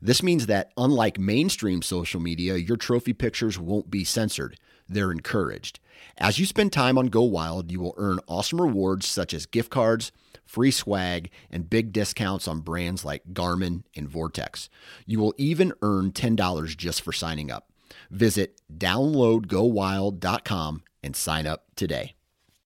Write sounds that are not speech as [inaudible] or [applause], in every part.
This means that, unlike mainstream social media, your trophy pictures won't be censored. They're encouraged. As you spend time on Go Wild, you will earn awesome rewards such as gift cards, free swag, and big discounts on brands like Garmin and Vortex. You will even earn $10 just for signing up. Visit downloadgowild.com and sign up today.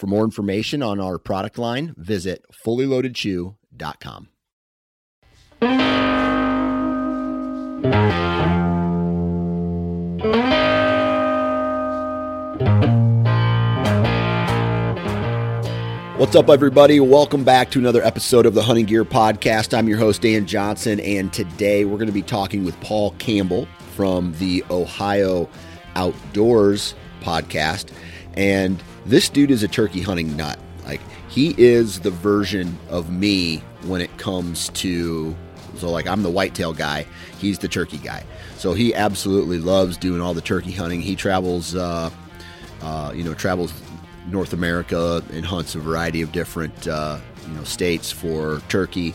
For more information on our product line, visit fullyloadedchew.com. What's up, everybody? Welcome back to another episode of the Hunting Gear Podcast. I'm your host, Dan Johnson, and today we're going to be talking with Paul Campbell from the Ohio Outdoors podcast. And this dude is a turkey hunting nut. Like, he is the version of me when it comes to. So, like, I'm the whitetail guy, he's the turkey guy. So, he absolutely loves doing all the turkey hunting. He travels, uh, uh, you know, travels North America and hunts a variety of different uh, you know states for turkey.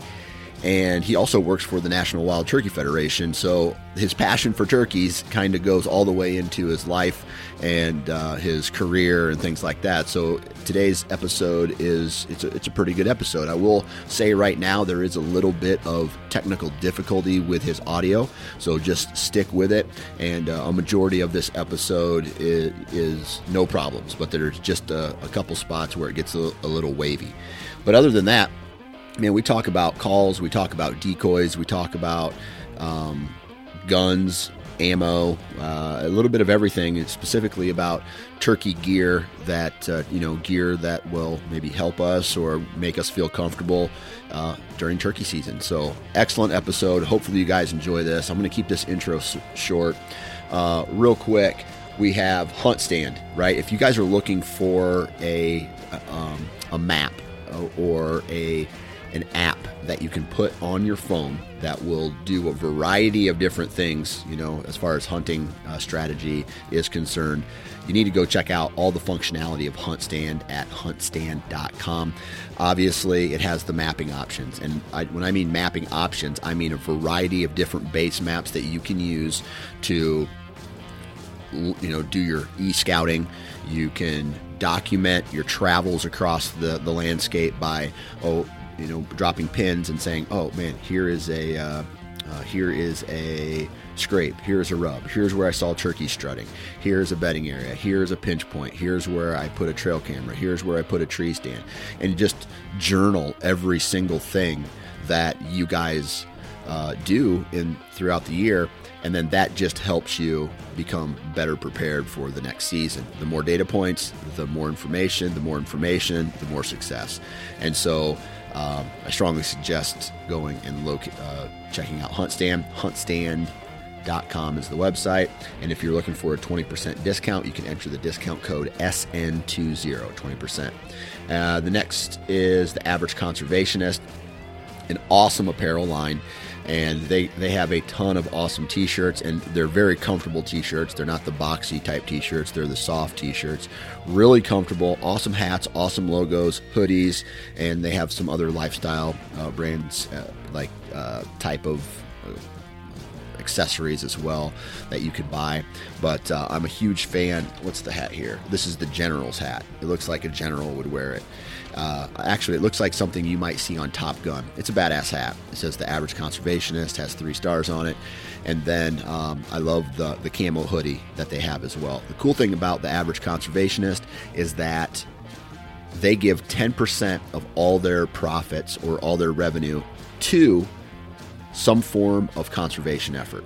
And he also works for the National Wild Turkey Federation. So his passion for turkeys kind of goes all the way into his life and uh, his career and things like that. So today's episode is it's a, it's a pretty good episode. I will say right now there is a little bit of technical difficulty with his audio, so just stick with it. And uh, a majority of this episode is, is no problems, but there's just a, a couple spots where it gets a, a little wavy. But other than that, man, we talk about calls, we talk about decoys, we talk about um, guns, ammo, uh, a little bit of everything, specifically about turkey gear that, uh, you know, gear that will maybe help us or make us feel comfortable uh, during turkey season. So, excellent episode. Hopefully, you guys enjoy this. I'm going to keep this intro s- short. Uh, real quick, we have HuntStand, right? If you guys are looking for a, um, a map or a an app that you can put on your phone that will do a variety of different things, you know, as far as hunting uh, strategy is concerned. You need to go check out all the functionality of HuntStand at huntstand.com. Obviously, it has the mapping options. And I, when I mean mapping options, I mean a variety of different base maps that you can use to you know do your e-scouting you can document your travels across the, the landscape by oh you know, dropping pins and saying, "Oh man, here is a uh, uh, here is a scrape. Here's a rub. Here's where I saw turkey strutting. Here's a bedding area. Here's a pinch point. Here's where I put a trail camera. Here's where I put a tree stand." And just journal every single thing that you guys uh, do in throughout the year and then that just helps you become better prepared for the next season. The more data points, the more information, the more information, the more success. And so um, I strongly suggest going and look, uh, checking out HuntStand. HuntStand.com is the website. And if you're looking for a 20% discount, you can enter the discount code SN20, 20%. Uh, the next is the Average Conservationist, an awesome apparel line and they they have a ton of awesome t-shirts and they're very comfortable t-shirts they're not the boxy type t-shirts they're the soft t-shirts really comfortable awesome hats awesome logos hoodies and they have some other lifestyle uh, brands uh, like uh, type of uh, accessories as well that you could buy. But uh, I'm a huge fan. What's the hat here? This is the General's hat. It looks like a general would wear it. Uh, actually, it looks like something you might see on Top Gun. It's a badass hat. It says the average conservationist, has three stars on it. And then um, I love the, the camo hoodie that they have as well. The cool thing about the average conservationist is that they give 10% of all their profits or all their revenue to some form of conservation effort,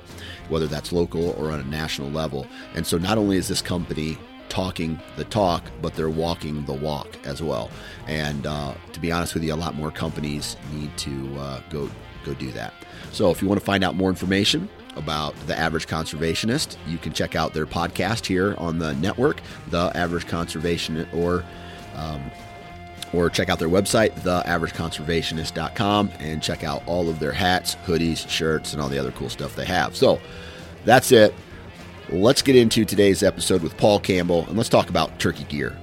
whether that's local or on a national level. And so not only is this company talking the talk, but they're walking the walk as well. And uh, to be honest with you, a lot more companies need to uh, go go do that. So if you want to find out more information about the average conservationist, you can check out their podcast here on the network, The Average Conservation, or um, or check out their website, theaverageconservationist.com, and check out all of their hats, hoodies, shirts, and all the other cool stuff they have. So that's it. Let's get into today's episode with Paul Campbell and let's talk about turkey gear.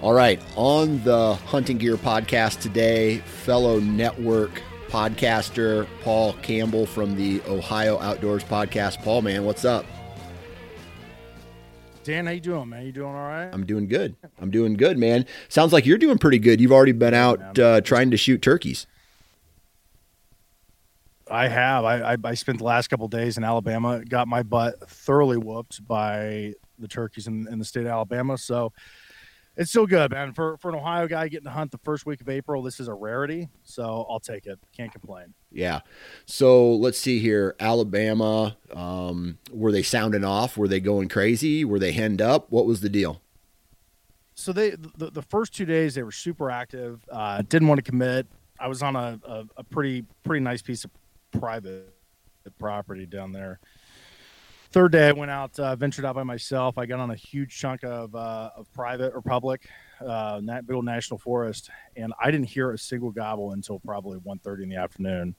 All right, on the Hunting Gear podcast today, fellow network podcaster Paul Campbell from the Ohio Outdoors podcast. Paul, man, what's up? Dan, how you doing, man? You doing all right? I'm doing good. I'm doing good, man. Sounds like you're doing pretty good. You've already been out uh, trying to shoot turkeys. I have. I, I, I spent the last couple days in Alabama. Got my butt thoroughly whooped by the turkeys in, in the state of Alabama. So it's still good, man. For for an Ohio guy getting to hunt the first week of April, this is a rarity. So I'll take it. Can't complain. Yeah. So let's see here. Alabama. Um, were they sounding off? Were they going crazy? Were they henned up? What was the deal? So they the, the first two days they were super active. Uh, didn't want to commit. I was on a, a, a pretty pretty nice piece of private property down there third day, I went out, uh, ventured out by myself. I got on a huge chunk of, uh, of private or public, uh, big old national forest, and I didn't hear a single gobble until probably 1.30 in the afternoon.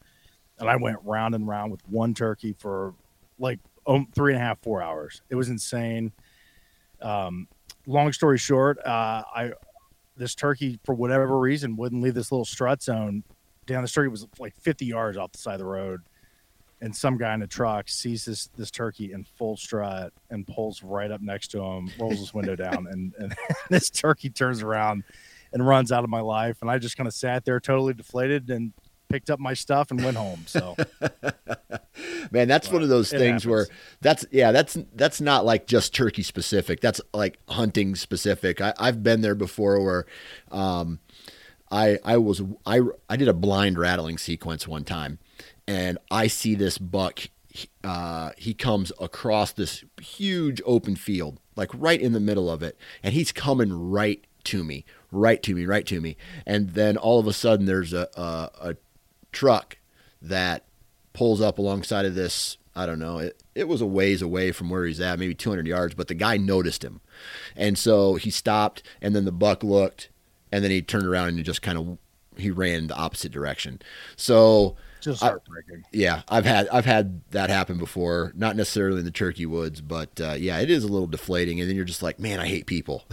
And I went round and round with one turkey for like um, three and a half, four hours. It was insane. Um, long story short, uh, I this turkey for whatever reason wouldn't leave this little strut zone down the street. It was like 50 yards off the side of the road and some guy in a truck sees this this turkey in full strut and pulls right up next to him, rolls his window down, and, and [laughs] this turkey turns around and runs out of my life. And I just kind of sat there totally deflated and picked up my stuff and went home. So, [laughs] man, that's but one of those things happens. where that's yeah, that's that's not like just turkey specific. That's like hunting specific. I, I've been there before where. Um, I I was I I did a blind rattling sequence one time, and I see this buck. Uh, he comes across this huge open field, like right in the middle of it, and he's coming right to me, right to me, right to me. And then all of a sudden, there's a, a, a truck that pulls up alongside of this. I don't know. It, it was a ways away from where he's at, maybe 200 yards, but the guy noticed him. And so he stopped, and then the buck looked, and then he turned around and he just kind of he ran the opposite direction. So just heartbreaking. I, yeah, I've had I've had that happen before. Not necessarily in the turkey woods, but uh, yeah, it is a little deflating. And then you're just like, man, I hate people.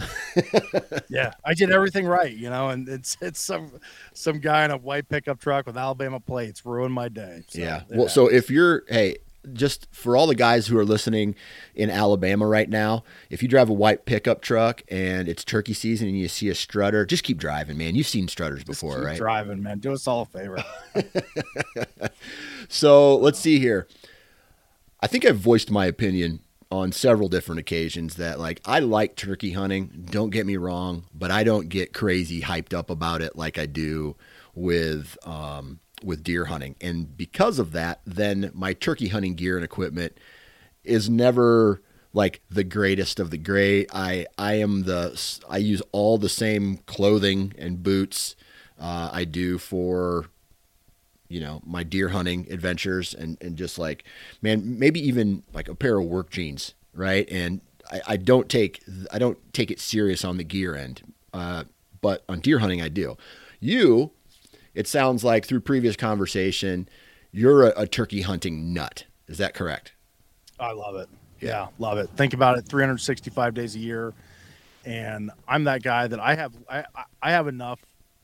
[laughs] yeah, I did everything right, you know, and it's it's some some guy in a white pickup truck with Alabama plates ruined my day. So yeah. Well, happens. so if you're hey, just for all the guys who are listening in Alabama right now, if you drive a white pickup truck and it's turkey season and you see a strutter, just keep driving, man. You've seen strutters before, right? Driving, man. Do us all a favor. [laughs] so let's see here. I think I've voiced my opinion on several different occasions that like I like turkey hunting. Don't get me wrong, but I don't get crazy hyped up about it like I do with um, with deer hunting. And because of that, then my turkey hunting gear and equipment is never like the greatest of the great. I I am the I use all the same clothing and boots uh, I do for you know my deer hunting adventures and and just like man maybe even like a pair of work jeans right and I, I don't take I don't take it serious on the gear end uh, but on deer hunting I do you it sounds like through previous conversation, you're a, a turkey hunting nut. Is that correct? I love it. Yeah. yeah, love it. Think about it 365 days a year. And I'm that guy that I have I, I have enough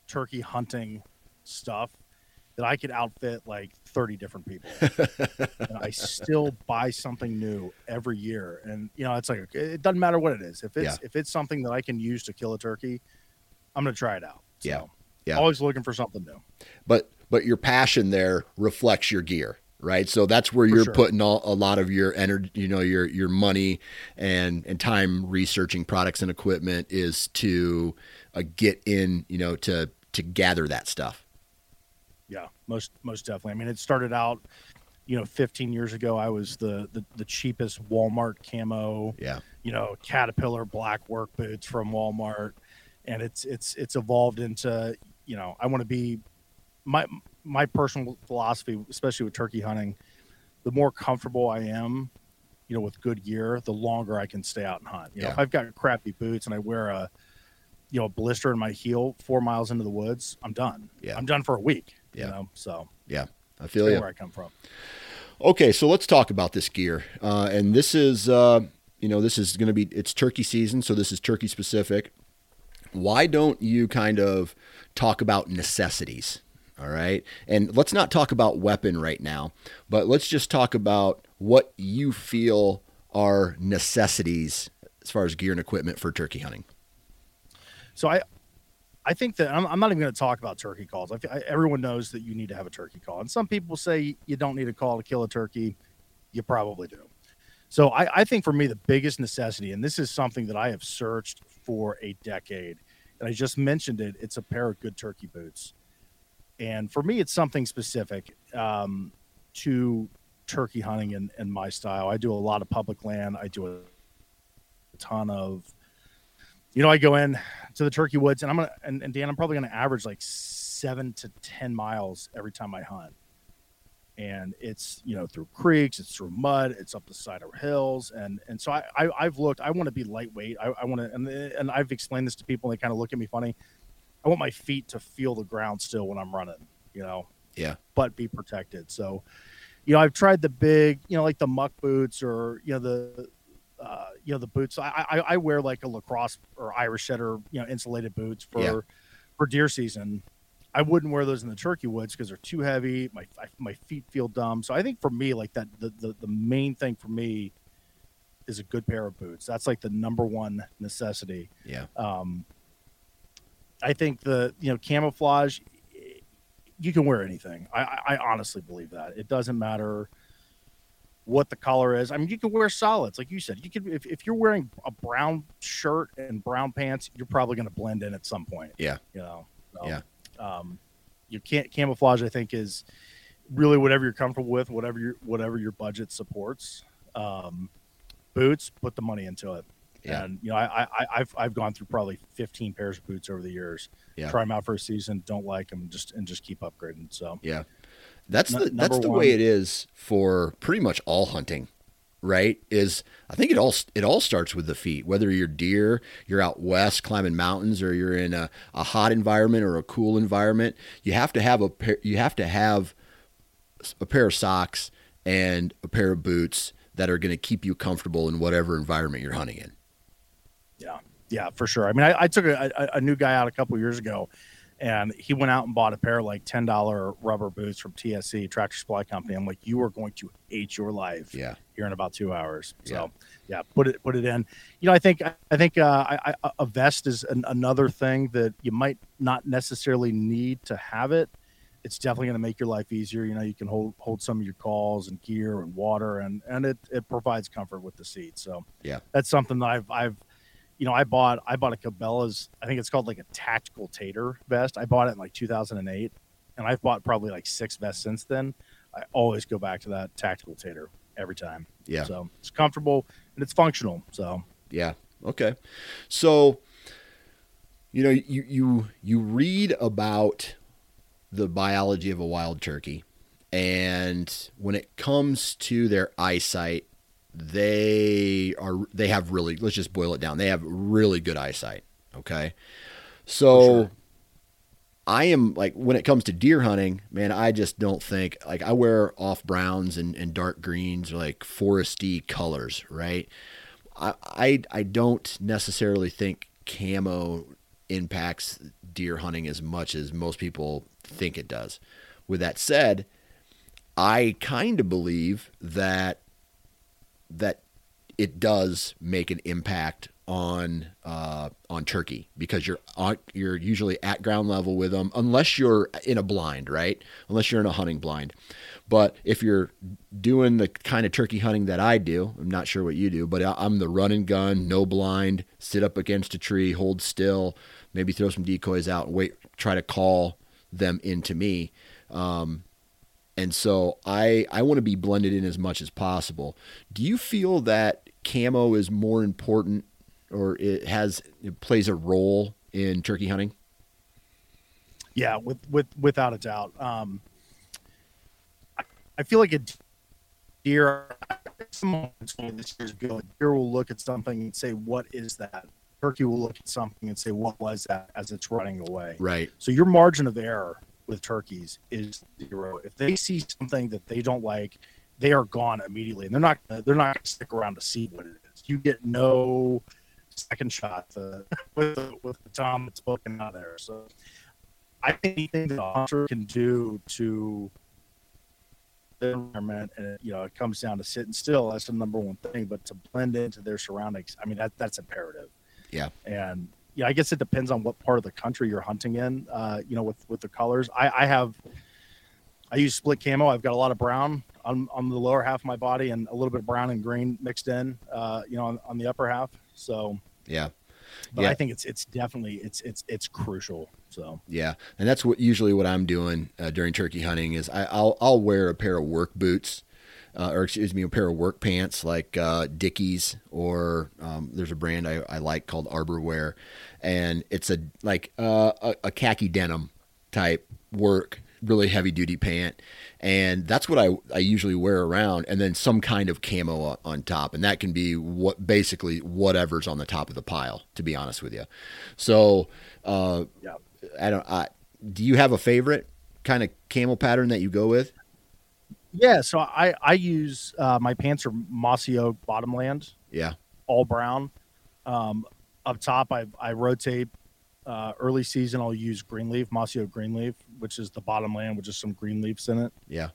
turkey hunting stuff that I could outfit like 30 different people. [laughs] and I still buy something new every year. And you know, it's like it doesn't matter what it is. If it's yeah. if it's something that I can use to kill a turkey, I'm gonna try it out. So, yeah. Yeah. Always looking for something new. But but your passion there reflects your gear right? So that's where you're sure. putting all, a lot of your energy, you know, your your money and and time researching products and equipment is to uh, get in, you know, to to gather that stuff. Yeah, most most definitely. I mean, it started out, you know, 15 years ago. I was the the, the cheapest Walmart camo. Yeah. You know, Caterpillar black work boots from Walmart, and it's it's it's evolved into you know I want to be my my personal philosophy, especially with turkey hunting, the more comfortable I am, you know, with good gear, the longer I can stay out and hunt. You yeah. know, if I've got crappy boots and I wear a, you know, a blister in my heel four miles into the woods, I'm done. Yeah. I'm done for a week. Yeah. You know, so yeah, I feel you. Where I come from. Okay, so let's talk about this gear, uh, and this is, uh, you know, this is going to be it's turkey season, so this is turkey specific. Why don't you kind of talk about necessities? All right. And let's not talk about weapon right now, but let's just talk about what you feel are necessities as far as gear and equipment for turkey hunting. So I, I think that I'm, I'm not even going to talk about turkey calls. I, I, everyone knows that you need to have a turkey call, and some people say you don't need a call to kill a turkey. You probably do. So I, I think for me the biggest necessity, and this is something that I have searched for a decade, and I just mentioned it. It's a pair of good turkey boots. And for me, it's something specific um, to turkey hunting and, and my style. I do a lot of public land. I do a, ton of, you know, I go in to the turkey woods and I'm going to, and, and Dan, I'm probably going to average like seven to 10 miles every time I hunt. And it's, you know, through creeks, it's through mud, it's up the side of hills. And, and so I, I have looked, I want to be lightweight. I, I want to, and, and I've explained this to people and they kind of look at me funny. I want my feet to feel the ground still when I'm running, you know. Yeah. But be protected. So, you know, I've tried the big, you know, like the muck boots or you know the uh, you know the boots. I, I, I wear like a lacrosse or Irish setter, you know, insulated boots for yeah. for deer season. I wouldn't wear those in the turkey woods because they're too heavy. My I, my feet feel dumb. So I think for me, like that, the, the the main thing for me is a good pair of boots. That's like the number one necessity. Yeah. Um, I think the you know camouflage, you can wear anything. I, I honestly believe that it doesn't matter what the color is. I mean, you can wear solids, like you said. You could if, if you're wearing a brown shirt and brown pants, you're probably going to blend in at some point. Yeah, you know. So, yeah. Um, you can't camouflage. I think is really whatever you're comfortable with, whatever your whatever your budget supports. Um, boots, put the money into it. Yeah. And you know, I, I I've I've gone through probably 15 pairs of boots over the years. Yeah. Try them out for a season, don't like them, just and just keep upgrading. So yeah, that's the N- that's the one, way it is for pretty much all hunting, right? Is I think it all it all starts with the feet. Whether you're deer, you're out west climbing mountains, or you're in a, a hot environment or a cool environment, you have to have a pair, you have to have a pair of socks and a pair of boots that are going to keep you comfortable in whatever environment you're hunting in. Yeah, yeah, for sure. I mean, I, I took a, a, a, new guy out a couple years ago, and he went out and bought a pair of like ten dollar rubber boots from TSC Tractor Supply Company. I'm like, you are going to hate your life. Yeah. Here in about two hours. So yeah, yeah put it put it in. You know, I think I think uh, I, I, a vest is an, another thing that you might not necessarily need to have it. It's definitely going to make your life easier. You know, you can hold hold some of your calls and gear and water, and and it it provides comfort with the seat. So yeah, that's something that I've I've you know, I bought I bought a Cabela's. I think it's called like a tactical tater vest. I bought it in like 2008, and I've bought probably like six vests since then. I always go back to that tactical tater every time. Yeah. So it's comfortable and it's functional. So yeah. Okay. So you know, you you you read about the biology of a wild turkey, and when it comes to their eyesight they are they have really let's just boil it down. They have really good eyesight. Okay. So sure. I am like when it comes to deer hunting, man, I just don't think like I wear off browns and, and dark greens or like foresty colors, right? I, I I don't necessarily think camo impacts deer hunting as much as most people think it does. With that said, I kind of believe that that it does make an impact on uh, on turkey because you're on, you're usually at ground level with them unless you're in a blind, right? Unless you're in a hunting blind. But if you're doing the kind of turkey hunting that I do, I'm not sure what you do, but I'm the run and gun, no blind, sit up against a tree, hold still, maybe throw some decoys out, and wait, try to call them into me. Um, and so I I want to be blended in as much as possible. Do you feel that camo is more important or it has it plays a role in turkey hunting? Yeah, with with without a doubt. Um, I, I feel like a deer. Someone told me this years ago, deer will look at something and say, "What is that?" Turkey will look at something and say, "What was that?" As it's running away. Right. So your margin of error with turkeys is zero. If they see something that they don't like, they are gone immediately, and they're not they're not going to stick around to see what it is. You get no second shot to, [laughs] with the, with the tom that's poking out there. So I think anything that a hunter can do to the environment, and you know, it comes down to sitting still. That's the number one thing. But to blend into their surroundings, I mean, that that's imperative. Yeah. And yeah, I guess it depends on what part of the country you're hunting in. Uh, you know, with with the colors, I, I have. I use split camo. I've got a lot of brown on, on the lower half of my body and a little bit of brown and green mixed in, uh, you know, on, on the upper half. So yeah, but yeah. I think it's it's definitely it's it's it's crucial. So yeah, and that's what usually what I'm doing uh, during turkey hunting is I, will I'll wear a pair of work boots. Uh, or excuse me, a pair of work pants like uh, Dickies, or um, there's a brand I, I, like called Arborwear, and it's a like uh, a, a khaki denim type work, really heavy duty pant, and that's what I, I usually wear around. And then some kind of camo on top. And that can be what basically whatever's on the top of the pile to be honest with you. So uh, yeah. I don't I, do you have a favorite kind of camo pattern that you go with yeah so I I use uh, my pants are mossy oak bottomland yeah all brown um, up top I I rotate uh, early season, I'll use green leaf, mossy oak green leaf, which is the bottomland with just some green leaves in it. Yeah.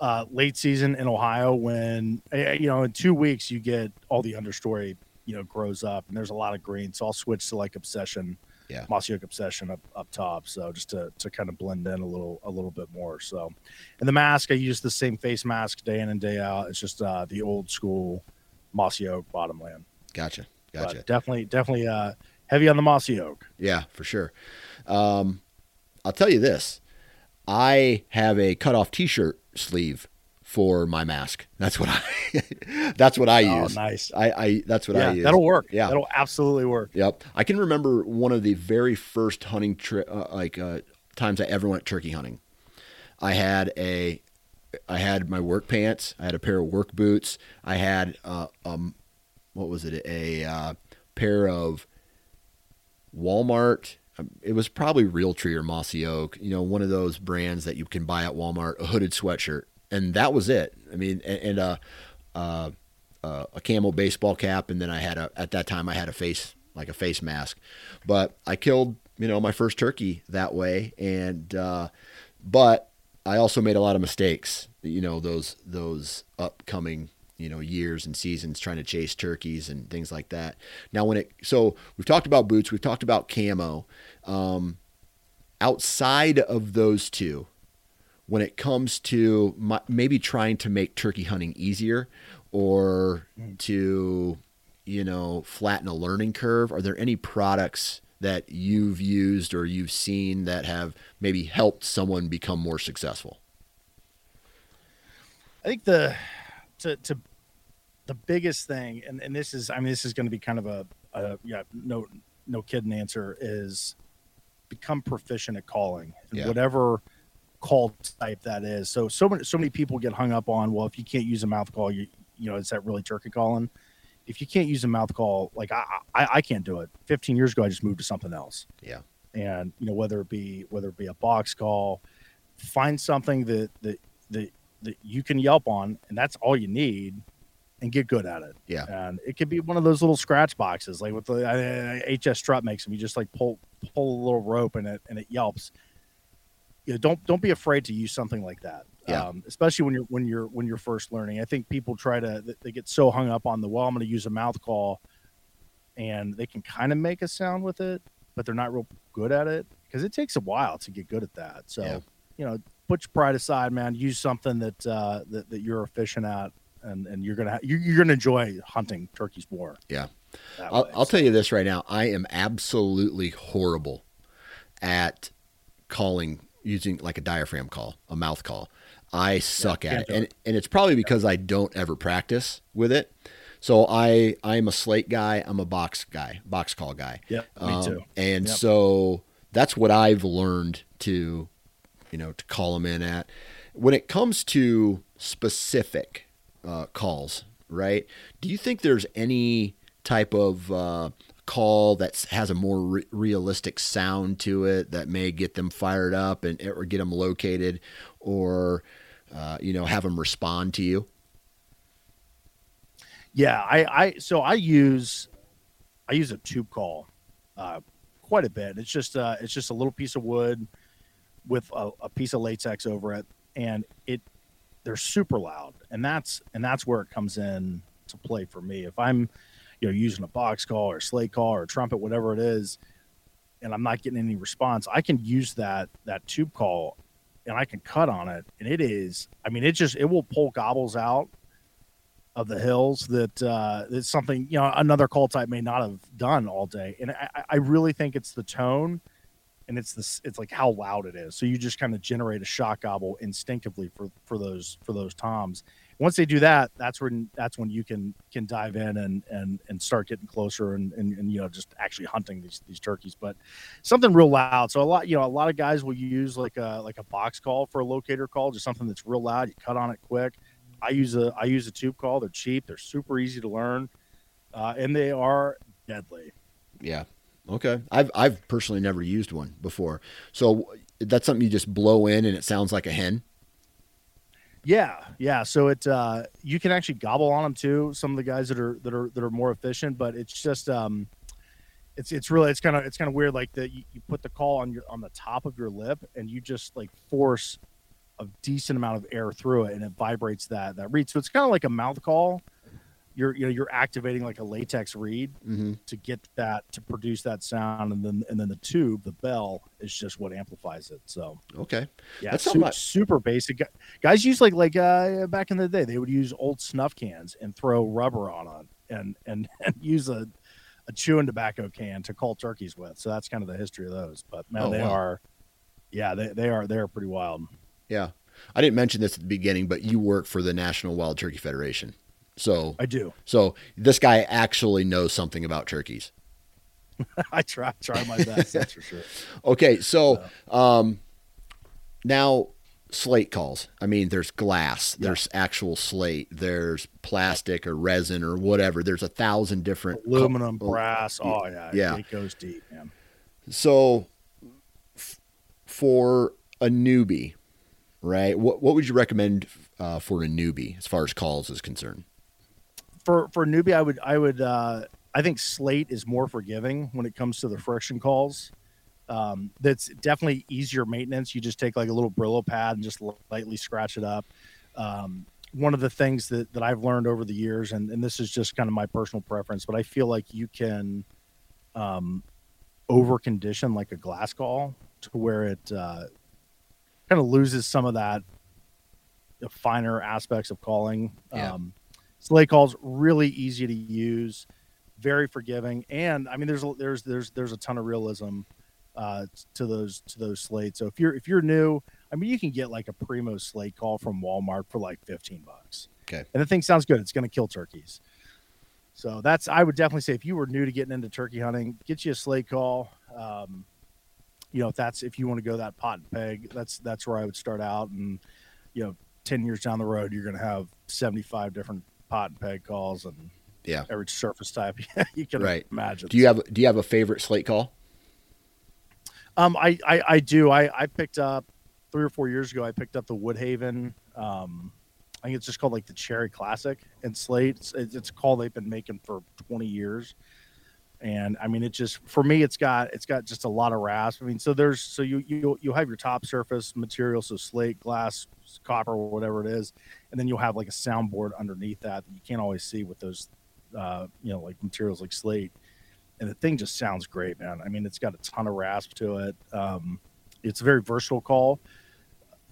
Uh, late season in Ohio, when eh, eh, you know in two weeks you get all the understory, you know, grows up and there's a lot of green, so I'll switch to like obsession, yeah, mossy oak obsession up up top, so just to to kind of blend in a little a little bit more. So, and the mask, I use the same face mask day in and day out. It's just uh, the old school mossy oak bottomland. Gotcha, gotcha. But definitely, definitely. Uh, heavy on the mossy oak. Yeah, for sure. Um, I'll tell you this: I have a cut off T-shirt sleeve for my mask. That's what I. [laughs] that's what I oh, use. Nice. I, I. That's what yeah, I use. That'll work. Yeah, that'll absolutely work. Yep. I can remember one of the very first hunting trip, uh, like uh, times I ever went turkey hunting. I had a, I had my work pants. I had a pair of work boots. I had uh, um, what was it? A uh, pair of Walmart. Um, it was probably Realtree or Mossy Oak, you know, one of those brands that you can buy at Walmart, a hooded sweatshirt, and that was it. I mean, and, and a, a a camo baseball cap, and then I had a at that time I had a face like a face mask, but I killed you know my first turkey that way, and uh, but I also made a lot of mistakes. You know those those upcoming you know years and seasons trying to chase turkeys and things like that. Now when it so we've talked about boots, we've talked about camo. Um, outside of those two, when it comes to my, maybe trying to make turkey hunting easier or to you know flatten a learning curve, are there any products? that you've used or you've seen that have maybe helped someone become more successful? I think the to to the biggest thing, and, and this is I mean this is going to be kind of a, a yeah no no kidding answer is become proficient at calling and yeah. whatever call type that is. So so many so many people get hung up on well if you can't use a mouth call you you know is that really turkey calling? If you can't use a mouth call, like I, I I can't do it. 15 years ago I just moved to something else. Yeah. and you know whether it be whether it be a box call, find something that that that that you can yelp on, and that's all you need, and get good at it. Yeah. and it could be one of those little scratch boxes, like with the uh, HS Strut makes them. You just like pull pull a little rope and it and it yelps. You know, don't don't be afraid to use something like that. Yeah. Um, especially when you're when you're when you're first learning. I think people try to they get so hung up on the well, I'm going to use a mouth call, and they can kind of make a sound with it, but they're not real good at it because it takes a while to get good at that. So, Yeah. you know, put your pride aside, man. Use something that uh, that, that you're efficient at, and and you're gonna ha- you're, you're gonna enjoy hunting turkeys more. Yeah. I'll, way. I'll tell you this right now. I am absolutely horrible at calling using like a diaphragm call, a mouth call. I suck can't at it, and and it's probably because I don't ever practice with it. So I I'm a slate guy. I'm a box guy, box call guy. Me Um, too. And Yep. so that's what I've learned to, you know, to call them in at. When it comes to specific uh, calls, right? Do you think there's any type of uh, call that has a more re- realistic sound to it that may get them fired up and or get them located, or uh, you know, have them respond to you? Yeah, I, I so I use I use a tube call uh, quite a bit. It's just uh, it's just a little piece of wood with a, a piece of latex over it, and it they're super loud, and that's and that's where it comes in to play for me. If I'm you know using a box call or slate call or trumpet, whatever it is, and I'm not getting any response, I can use that that tube call and I can cut on it, and it is I mean it just it will pull gobbles out of the hills that uh, it's something you know another call type may not have done all day, and I, I- really think it's the tone, and it's this it's like how loud it is. So you just kind of generate a shot gobble instinctively for for those for those toms. Once they do that, that's when that's when you can can dive in and and and start getting closer and and, and you know just actually hunting these these turkeys. But something real loud. So a lot you know a lot of guys will use like a like a box call for a locator call, just something that's real loud. You cut on it quick. I use a I use a tube call. They're cheap. They're super easy to learn, uh, and they are deadly. Yeah. Okay. I've I've personally never used one before. So that's something you just blow in and it sounds like a hen. Yeah, yeah. So it uh, you can actually gobble on them too. Some of the guys that are that are that are more efficient, but it's just um, it's it's really it's kind of it's kind of weird. Like that you, you put the call on your on the top of your lip and you just like force a decent amount of air through it and it vibrates that that reed. So it's kind of like a mouth call. You're you know you're activating like a latex reed Mm-hmm. to get that to produce that sound, and then and then the tube, the bell, is just what amplifies it. So Okay. yeah, That's su- something super basic. Guys use like like uh, back in the day, they would use old snuff cans and throw rubber on it, and and [laughs] and use a a chewing tobacco can to call turkeys with. So that's kind of the history of those. But man, Oh, they wow. are, yeah, they they are they are pretty wild. Yeah. I didn't mention this at the beginning, but you work for the National Wild Turkey Federation. So I do. so this guy actually knows something about turkeys. [laughs] I try try my best. that's for sure. [laughs] Okay, so um now slate calls. I mean, there's glass, Yeah. there's actual slate, there's plastic or resin or whatever. There's a thousand different Aluminum, oh, brass. Oh yeah, yeah. it goes deep, man. So, f- for a newbie, right? What what would you recommend uh, for a newbie as far as calls is concerned? For for a newbie, I would I would uh, I think Slate is more forgiving when it comes to the friction calls. Um, that's definitely easier maintenance. You just take like a little Brillo pad and just lightly scratch it up. Um, one of the things that, that I've learned over the years, and, and this is just kind of my personal preference, but I feel like you can um, over condition like a glass call to where it uh, kind of loses some of that the finer aspects of calling. Yeah. Um, Slate calls really easy to use, very forgiving, and I mean there's a, there's there's there's a ton of realism uh, to those to those slates. So if you're if you're new, I mean you can get like a primo slate call from Walmart for like 15 bucks. Okay. and the thing sounds good. It's going to kill turkeys. So that's I would definitely say if you were new to getting into turkey hunting, get you a slate call. Um, you know if that's if you want to go that pot and peg, that's that's where I would start out. And you know, 10 years down the road, you're going to have 75 different pot and peg calls and Yeah. every surface type [laughs] you can Right. imagine. Do you have do you have a favorite slate call? Um, I, I, I do. I, I picked up three or four years ago. I picked up the Woodhaven. Um, I think it's just called like the Cherry Classic and Slate. It's, it's a call they've been making for 20 years. And I mean, it just for me, it's got it's got just a lot of rasp. I mean, so there's so you you you have your top surface material, so slate, glass, copper, whatever it is, and then you'll have like a soundboard underneath that that you can't always see with those, uh, you know, like materials like slate and the thing just sounds great, man. I mean, it's got a ton of rasp to it. Um, it's a very versatile call,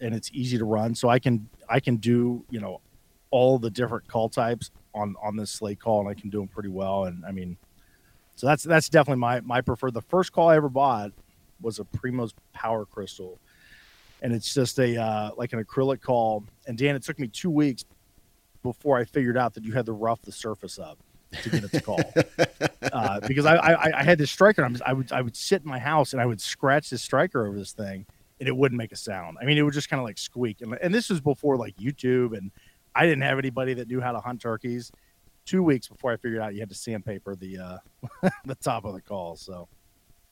and it's easy to run. So I can I can do you know all the different call types on on this slate call, and I can do them pretty well. And I mean, so that's that's definitely my my preferred. The first call I ever bought was a Primos Power Crystal, and it's just a uh, like an acrylic call. And Dan, it took me two weeks before I figured out that you had to rough the surface up to get it to call [laughs] uh, because I, I, I had this striker. I would I would sit in my house and I would scratch this striker over this thing, and it wouldn't make a sound. I mean, it would just kind of like squeak. And, and this was before like YouTube, and I didn't have anybody that knew how to hunt turkeys. Two weeks before I figured out you had to sandpaper the uh, [laughs] the top of the call. So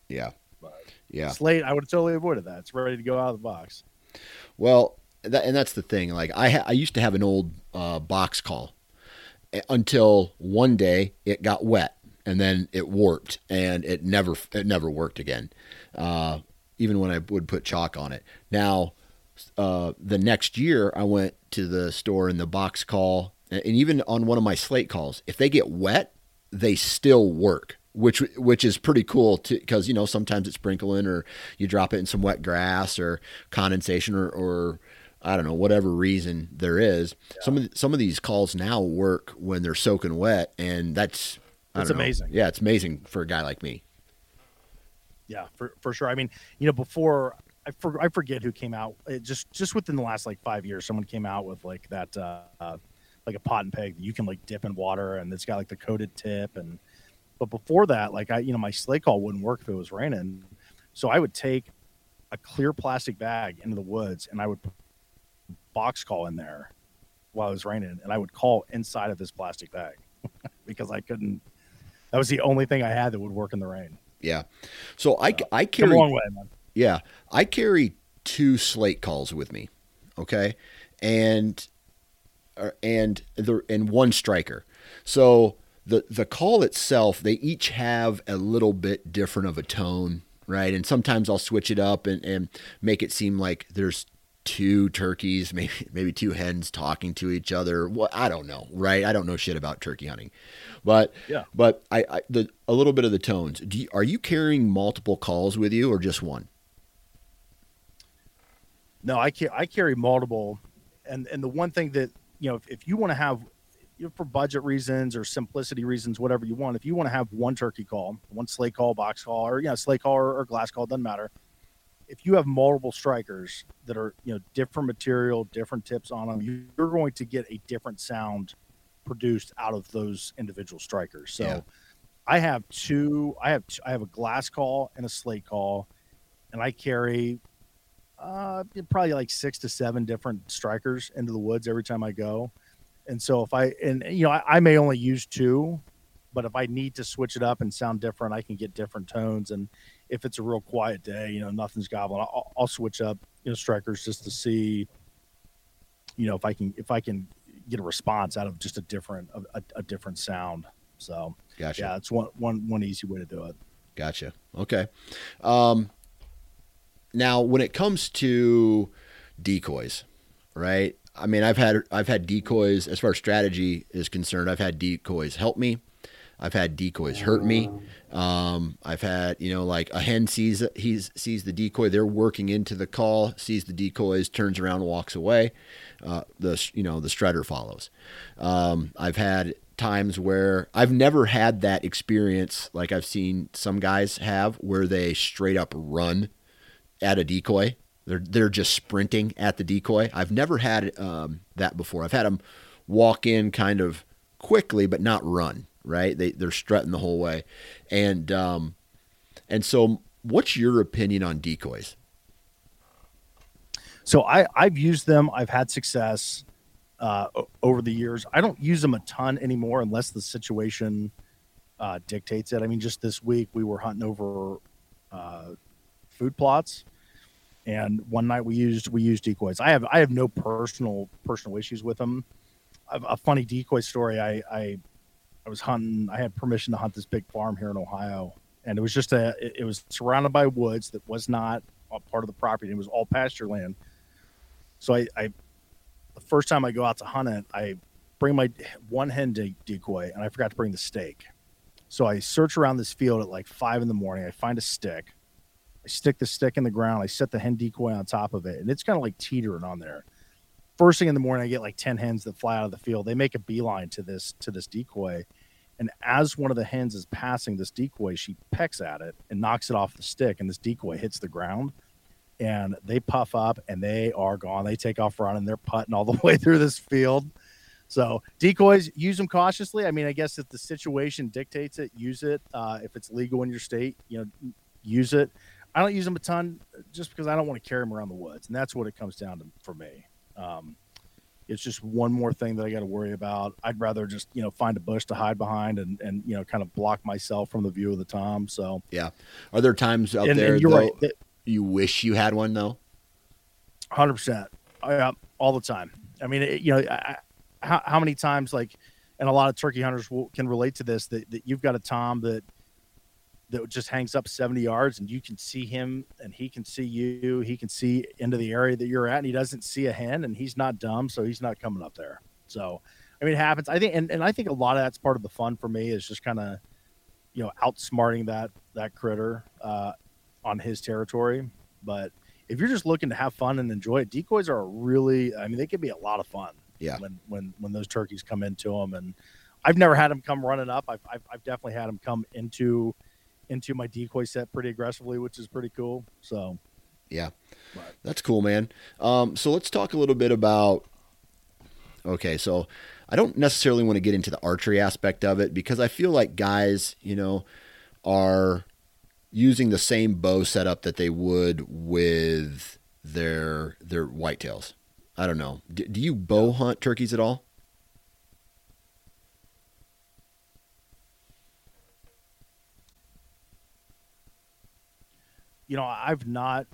yeah, but yeah, slate. I would have totally avoided that. It's ready to go out of the box. Well, that, and that's the thing. Like I ha- I used to have an old uh, box call until one day it got wet and then it warped and it never it never worked again. Uh, even when I would put chalk on it. Now, uh, the next year I went to the store and the box call and even on one of my slate calls, if they get wet, they still work. Which which is pretty cool because you know sometimes it's sprinkling or you drop it in some wet grass or condensation or, or I don't know, whatever reason there is. Yeah. Some of some of these calls now work when they're soaking wet, and that's that's amazing. Yeah, it's amazing for a guy like me. Yeah, for for sure. I mean, you know, before I for, I forget who came out. It just just within the last like five years, someone came out with like that, uh, like a pot and peg that you can like dip in water, and it's got like the coated tip. And but before that, like I, you know, my slate call wouldn't work if it was raining, so I would take a clear plastic bag into the woods, and I would box call in there while it was raining, and I would call inside of this plastic bag [laughs] because I couldn't. That was the only thing I had that would work in the rain. Yeah. So I uh, I carry a long way, man. Yeah, I carry two slate calls with me. Okay, and Uh, and the and one striker. So the the call itself, they each have a little bit different of a tone, right? And sometimes I'll switch it up and, and make it seem like there's two turkeys, [laughs] maybe maybe two hens talking to each other. Well, I don't know, right? I don't know shit about turkey hunting, but yeah. But I, I the a little bit of the tones. Do you, are you carrying multiple calls with you or just one? No, I ca- I carry multiple, and and the one thing that you know, if, if you want to have you know, for budget reasons or simplicity reasons, whatever you want, if you want to have one turkey call, one slate call, box call, or you know, slate call or, or glass call, doesn't matter if you have multiple strikers that are you know different material, different tips on them, you're going to get a different sound produced out of those individual strikers. So, yeah. I have two. I have I have a glass call and a slate call, and I carry uh, probably like six to seven different strikers into the woods every time I go. And so if I and you know I, I may only use two, but if I need to switch it up and sound different, I can get different tones. And if it's a real quiet day, you know, nothing's gobbling, I'll, I'll switch up, you know, strikers just to see, you know, if I can if I can get a response out of just a different a, a different sound. So gotcha. Yeah, it's one one one easy way to do it. Gotcha. Okay. Um, now, when it comes to decoys, right? I mean, I've had I've had decoys as far as strategy is concerned. I've had decoys help me. I've had decoys hurt me. Um, I've had, you know, like a hen sees he sees the decoy, they're working into the call, sees the decoys, turns around, walks away. Uh, the you know the strutter follows. Um, I've had times where I've never had that experience like I've seen some guys have, where they straight up run at a decoy. They're they're just sprinting at the decoy. I've never had um, that before. I've had them walk in kind of quickly, but not run right? They they're strutting the whole way, and um, and so what's your opinion on decoys? So I I've used them. I've had success uh, over the years. I don't use them a ton anymore unless the situation uh, dictates it. I mean, just this week we were hunting over uh, food plots. And one night we used we used decoys. I have I have no personal personal issues with them. A, funny decoy story. I, I I was hunting. I had permission to hunt this big farm here in Ohio, and it was just a. It, was surrounded by woods that was not part of the property. It was all pasture land. So I, I, the first time I go out to hunt it, I bring my one hen de- decoy, and I forgot to bring the stake. So I search around this field at like five in the morning. I find a stick. I stick the stick in the ground. I set the hen decoy on top of it, and it's kind of like teetering on there. First thing in the morning, I get like ten hens that fly out of the field. They make a beeline to this to this decoy, and as one of the hens is passing this decoy, she pecks at it and knocks it off the stick, and this decoy hits the ground. And they puff up and they are gone. They take off running. They're putting all the way through this field. So decoys, use them cautiously. I mean, I guess if the situation dictates it, use it. Uh, if it's legal in your state, you know, use it. I don't use them a ton just because I don't want to carry them around the woods, and that's what it comes down to for me. Um, it's just one more thing that I got to worry about. I'd rather just you know find a bush to hide behind and and you know kind of block myself from the view of the tom. So yeah, are there times out and, there and though, right, that, you wish you had one though? Hundred percent, yeah, all the time. I mean, it, you know, I, how how many times like, and a lot of turkey hunters will, can relate to this that, that you've got a tom that that just hangs up 70 yards and you can see him and he can see you he can see into the area that you're at and he doesn't see a hen and he's not dumb so he's not coming up there. So i mean it happens. I think and, and i think a lot of that's part of the fun for me is just kind of you know outsmarting that that critter uh, on his territory. But if you're just looking to have fun and enjoy it decoys are really i mean they can be a lot of fun yeah. when when when those turkeys come into them and i've never had them come running up. I've, I've, I've definitely had them come into into my decoy set pretty aggressively, which is pretty cool. So, yeah, but. that's cool, man. Um, so let's talk a little bit about. Okay, so I don't necessarily want to get into the archery aspect of it because I feel like guys, you know, are using the same bow setup that they would with their their whitetails. I don't know. do you bow hunt turkeys at all? You know, I've not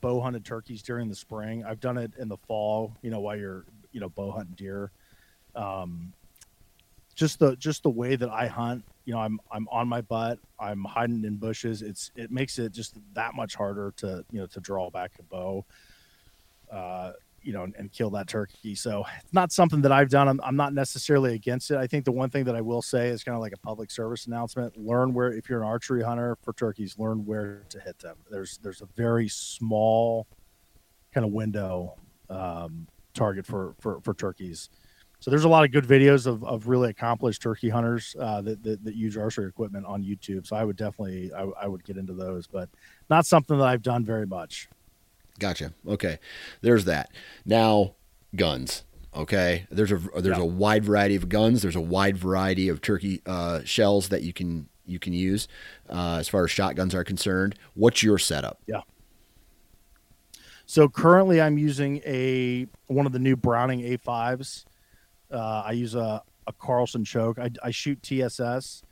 bow hunted turkeys during the spring. I've done it in the fall, you know, while you're, you know, bow hunting deer. Um, just the just the way that I hunt, you know, I'm I'm on my butt, I'm hiding in bushes. It's it makes it just that much harder to you know to draw back a bow. Uh, you know, and, and, kill that turkey. So it's not something that I've done. I'm, I'm not necessarily against it. I think the one thing that I will say is kind of like a public service announcement. Learn where, if you're an archery hunter for turkeys, learn where to hit them. There's, there's a very small kind of window um, target for, for, for turkeys. So there's a lot of good videos of, of really accomplished turkey hunters uh, that, that, that, use archery equipment on YouTube. So I would definitely, I, I would get into those, but not something that I've done very much. Gotcha. Okay. There's that. Now, guns. Okay. There's a there's yeah. a wide variety of guns. There's a wide variety of turkey uh, shells that you can you can use uh, as far as shotguns are concerned. What's your setup? Yeah. So currently, I'm using a one of the new Browning A5s. Uh, I use a, a Carlson choke. I, I shoot TSS.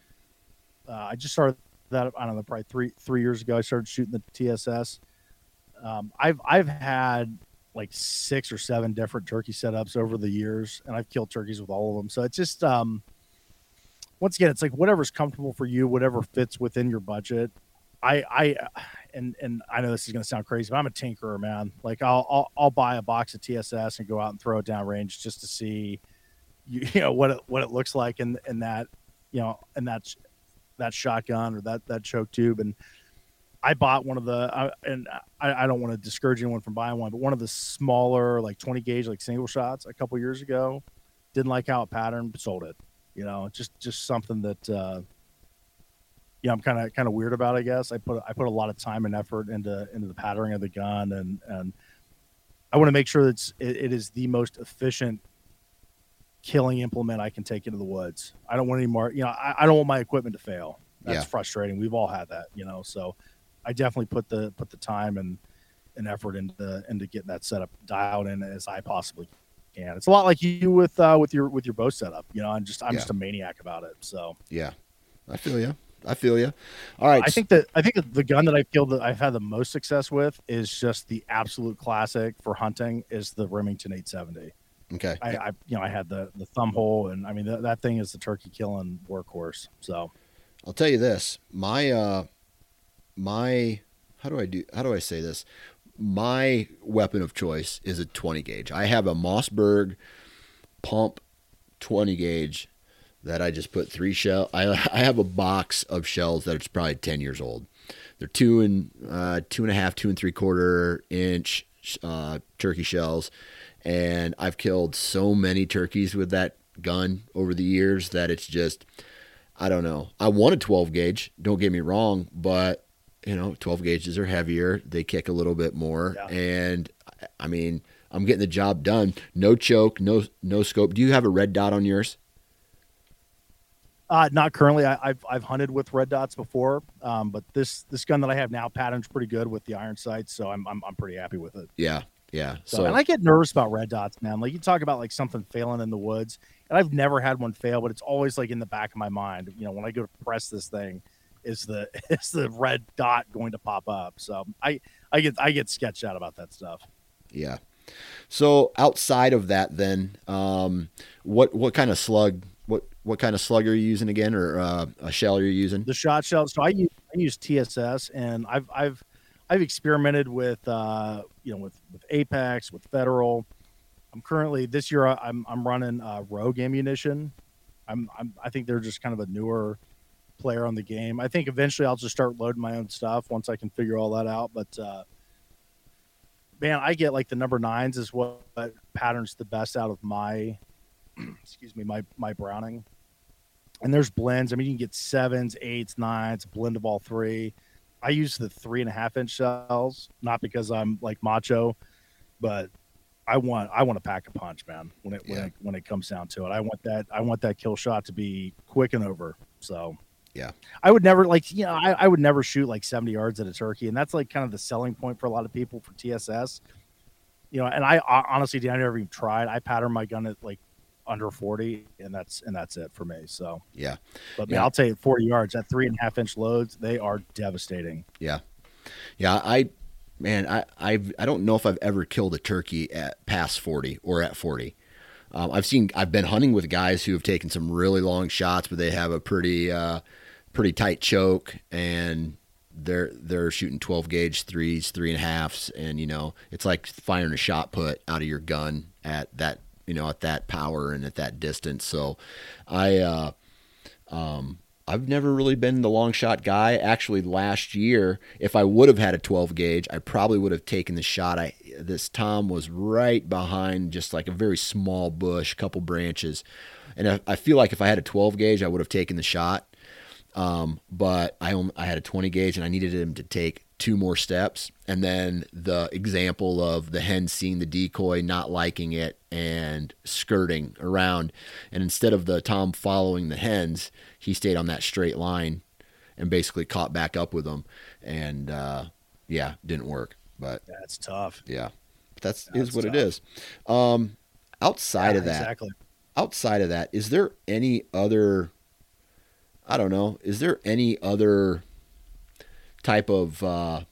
Uh, I just started that. I don't know, probably three three years ago. I started shooting the TSS. Um, I've I've had like six or seven different turkey setups over the years, and I've killed turkeys with all of them. So it's just um, once again, it's like whatever's comfortable for you, whatever fits within your budget. I I and and I know this is going to sound crazy, but I'm a tinkerer, man. Like I'll, I'll I'll buy a box of TSS and go out and throw it down range just to see, you, [laughs] you know what it what it looks like in in that you know and that that shotgun or that that choke tube and I bought one of the, uh, and I, I, don't want to discourage anyone from buying one, but one of the smaller, like 20 gauge, like single shots a couple years ago. Didn't like how it patterned, sold it. You know, just just something that, uh, you know, I'm kind of kind of weird about. I guess I put I put a lot of time and effort into into the patterning of the gun, and and I want to make sure that it's, it, it is the most efficient killing implement I can take into the woods. I don't want any more. You know, I, I don't want my equipment to fail. That's yeah. frustrating. We've all had that. You know, so I definitely put the put the time and and effort into into getting that setup dialed in as I possibly can. It's a lot like you with uh, with your with your bow setup. You know, I'm just I'm yeah. just a maniac about it. So yeah, I feel you. I feel you. All right. I think that I think that the gun that I feel that I've had the most success with is just the absolute classic for hunting is the Remington 870. Okay. I, I you know I had the the thumb hole and I mean that, that thing is the turkey killing workhorse. So I'll tell you this. My uh my how do I do how do I say this? My weapon of choice is a 20 gauge. I have a Mossberg pump 20 gauge that I just put three shell. I I have a box of shells that it's probably 10 years old. They're two and uh, two and a half, two and three quarter inch uh, turkey shells, and I've killed so many turkeys with that gun over the years that it's just I don't know. I want a 12 gauge. Don't get me wrong, but you know, 12 gauges are heavier. They kick a little bit more, Yeah. and I mean, I'm getting the job done. No choke, no no scope. Do you have a red dot on yours? uh, not currently. I, I've I've hunted with red dots before, um, but this this gun that I have now patterns pretty good with the iron sights, so I'm I'm, I'm pretty happy with it. Yeah, yeah. So, So, and I get nervous about red dots, man. Like you talk about like something failing in the woods, and I've never had one fail, but it's always like in the back of my mind. You know, when I go to press this thing, is the [laughs] is the red dot going to pop up? So I I get I get sketched out about that stuff. yeah. So outside of that, then, um, what what kind of slug? What what kind of slug are you using again, or uh, a shell you're using? The shot shell. So I use I use TSS, and I've I've I've experimented with uh you know with with Apex with Federal. I'm currently this year I'm I'm running uh, Rogue ammunition. I'm, I'm I think they're just kind of a newer player on the game. I think eventually I'll just start loading my own stuff once I can figure all that out. But uh, man, I get like the number nines is what patterns the best out of my [clears throat] excuse me my my Browning. And there's blends. I mean, you can get sevens, eights, nines, blend of all three. I use the three and a half inch shells, not because I'm like macho, but I want I want to pack a punch, man. When it when it when it comes down to it, I want that I want that kill shot to be quick and over. So Yeah. I would never like you know I, I would never shoot like 70 yards at a turkey, and that's like kind of the selling point for a lot of people for TSS. You know, and I honestly, I never even tried. I pattern my gun at like under 40, and that's and that's it for me. So, Yeah, but man, Yeah. I'll tell you, 40 yards at three and a half inch loads, they are devastating. yeah, yeah. I man, I I've, I don't know if I've ever killed a turkey at past forty or at forty. Um, I've seen I've been hunting with guys who have taken some really long shots, but they have a pretty uh, pretty tight choke and they're they're shooting 12 gauge threes, three and a halfs, and you know it's like firing a shot put out of your gun at that you know at that power and at that distance. So I uh, um, I've never really been the long shot guy. Actually, last year, if I would have had a 12 gauge, I probably would have taken the shot. I this Tom was right behind just like a very small bush, couple branches, and I, I feel like if I had a 12 gauge, I would have taken the shot. Um, but I only, I had a 20 gauge and I needed him to take two more steps. And then the example of the hen seeing the decoy, not liking it, and skirting around. And instead of the Tom following the hens, he stayed on that straight line and basically caught back up with them. And uh, yeah, didn't work. But That's tough. yeah, but that's, That's is what it tough. is. Um, outside Yeah, of that, exactly. outside of that, is there any other? I don't know. Is there any other type of uh,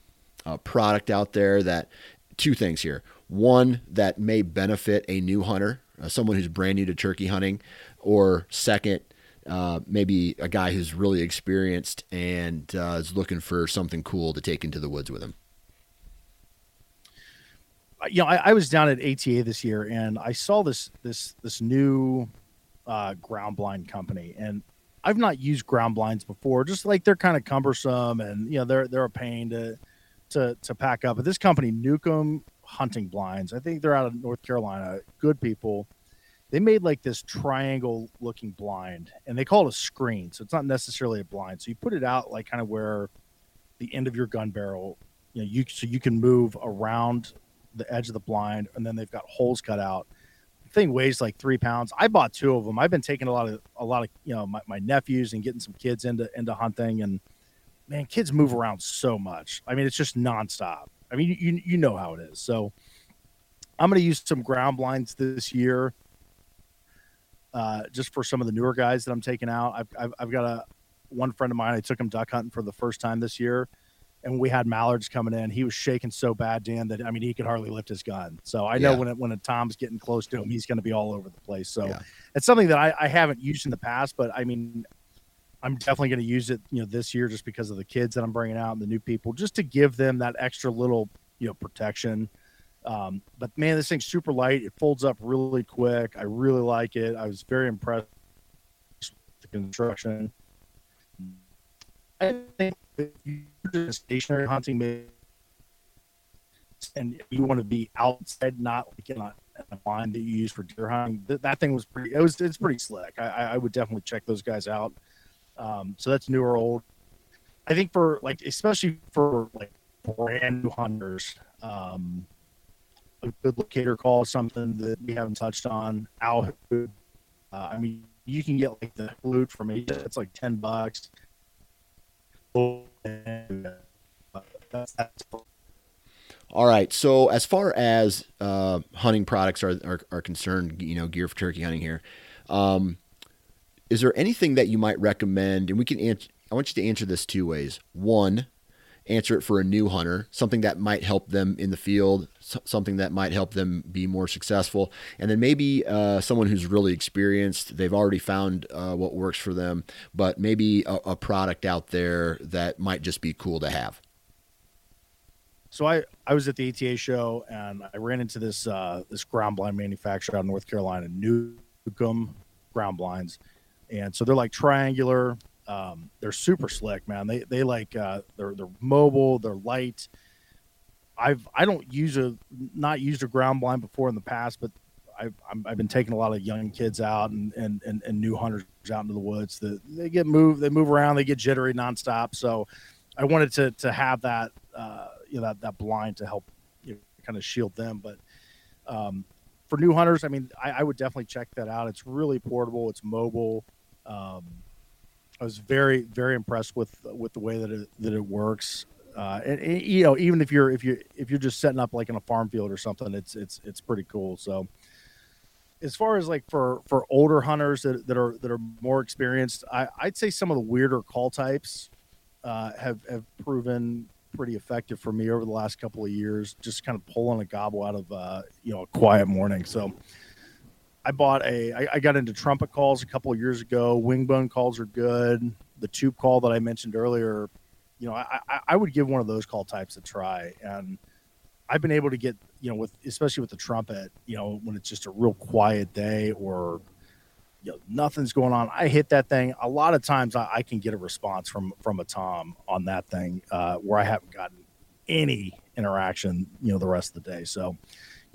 uh, product out there that? Two things here. One that may benefit a new hunter, uh, someone who's brand new to turkey hunting, or second, uh, maybe a guy who's really experienced and uh, is looking for something cool to take into the woods with him. you know, I, I was down at ATA this year and I saw this this this new uh, ground blind company, and I've not used ground blinds before. Just like they're kind of cumbersome, and you know they're they're a pain to to to pack up. But this company, Newcomb Hunting Blinds, I think they're out of North Carolina. Good people. They made like this triangle looking blind, and they call it a screen. So it's not necessarily a blind. So you put it out like kind of where the end of your gun barrel, you know, you so you can move around the edge of the blind, and then they've got holes cut out. Thing weighs like three pounds. I bought two of them. I've been taking a lot of a lot of you know my, my nephews and getting some kids into into hunting, and man, kids move around so much. I mean, it's just nonstop. I mean, you you know how it is. So I'm going to use some ground blinds this year, uh, just for some of the newer guys that I'm taking out. I've I've, I've got a one friend of mine, I took him duck hunting for the first time this year, and we had mallards coming in. He was shaking so bad, Dan, that I mean he could hardly lift his gun. So I know Yeah. when it, when a Tom's getting close to him, he's going to be all over the place. So Yeah. it's something that I, I haven't used in the past, but I mean, I'm definitely going to use it, you know, this year just because of the kids that I'm bringing out and the new people, just to give them that extra little, you know, protection. Um, but man, this thing's super light. It folds up really quick. I really like it. I was very impressed with the construction. I think if you're just stationary hunting, and you want to be outside, not like in a, in a line that you use for deer hunting. That, thing was pretty. It was it's pretty slick. I, I would definitely check those guys out. Um, so that's new or old. I think for like especially for like brand new hunters, um, a good locator call is something that we haven't touched on. Owl. Uh, I mean, you can get like the flute from me. It's like ten bucks. All right. So as far as uh, hunting products are, are are concerned, you know, gear for turkey hunting here, um, is there anything that you might recommend? And we can answer. I want you to answer this two ways. One, answer it for a new hunter, something that might help them in the field, something that might help them be more successful, and then maybe uh, someone who's really experienced. They've already found uh, what works for them, but maybe a, a product out there that might just be cool to have. So I, I was at the ATA show and I ran into this uh, this ground blind manufacturer out in North Carolina, Newcomb ground blinds, and so they're like triangular. Um, they're super slick, man. They they like uh, they're they're mobile, they're light. I've I don't use a not used a ground blind before in the past, but I've I've been taking a lot of young kids out and and and, and new hunters out into the woods. That they get moved, they move around, they get jittery nonstop. So I wanted to to have that uh, you know that that blind to help you know, kind of shield them. But um, for new hunters, I mean, I, I would definitely check that out. It's really portable. It's mobile. Um, I was very very impressed with with the way that it that it works. Uh, and, and, you know, even if you're if you if you're just setting up like in a farm field or something, it's it's it's pretty cool. So as far as like for for older hunters that, that are that are more experienced, I, I'd say some of the weirder call types uh, have have proven pretty effective for me over the last couple of years. Just kind of pulling a gobble out of uh, you know a quiet morning. So I bought a I, I got into trumpet calls a couple of years ago. Wingbone calls are good. The tube call that I mentioned earlier, you know, I, I, would give one of those call types a try and. I've been able to get, you know, with especially with the trumpet, you know, when it's just a real quiet day or you know, nothing's going on. I hit that thing. A lot of times I, I can get a response from from a tom on that thing uh, where I haven't gotten any interaction, you know, the rest of the day. So,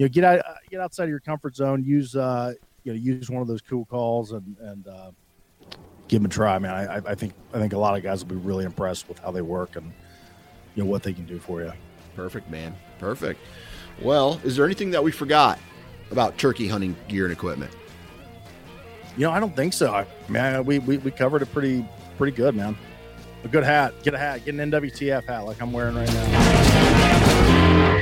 you know, get out get outside of your comfort zone. Use uh, you know, use one of those cool calls and and uh, give them a try, man. I, I think I think a lot of guys will be really impressed with how they work and you know what they can do for you. Perfect, man. Perfect. Well, is there anything that we forgot about turkey hunting gear and equipment? You know, I don't think so. I mean, I- we, we, we covered it pretty pretty good, man. A good hat. Get a hat. Get an NWTF hat like I'm wearing right now.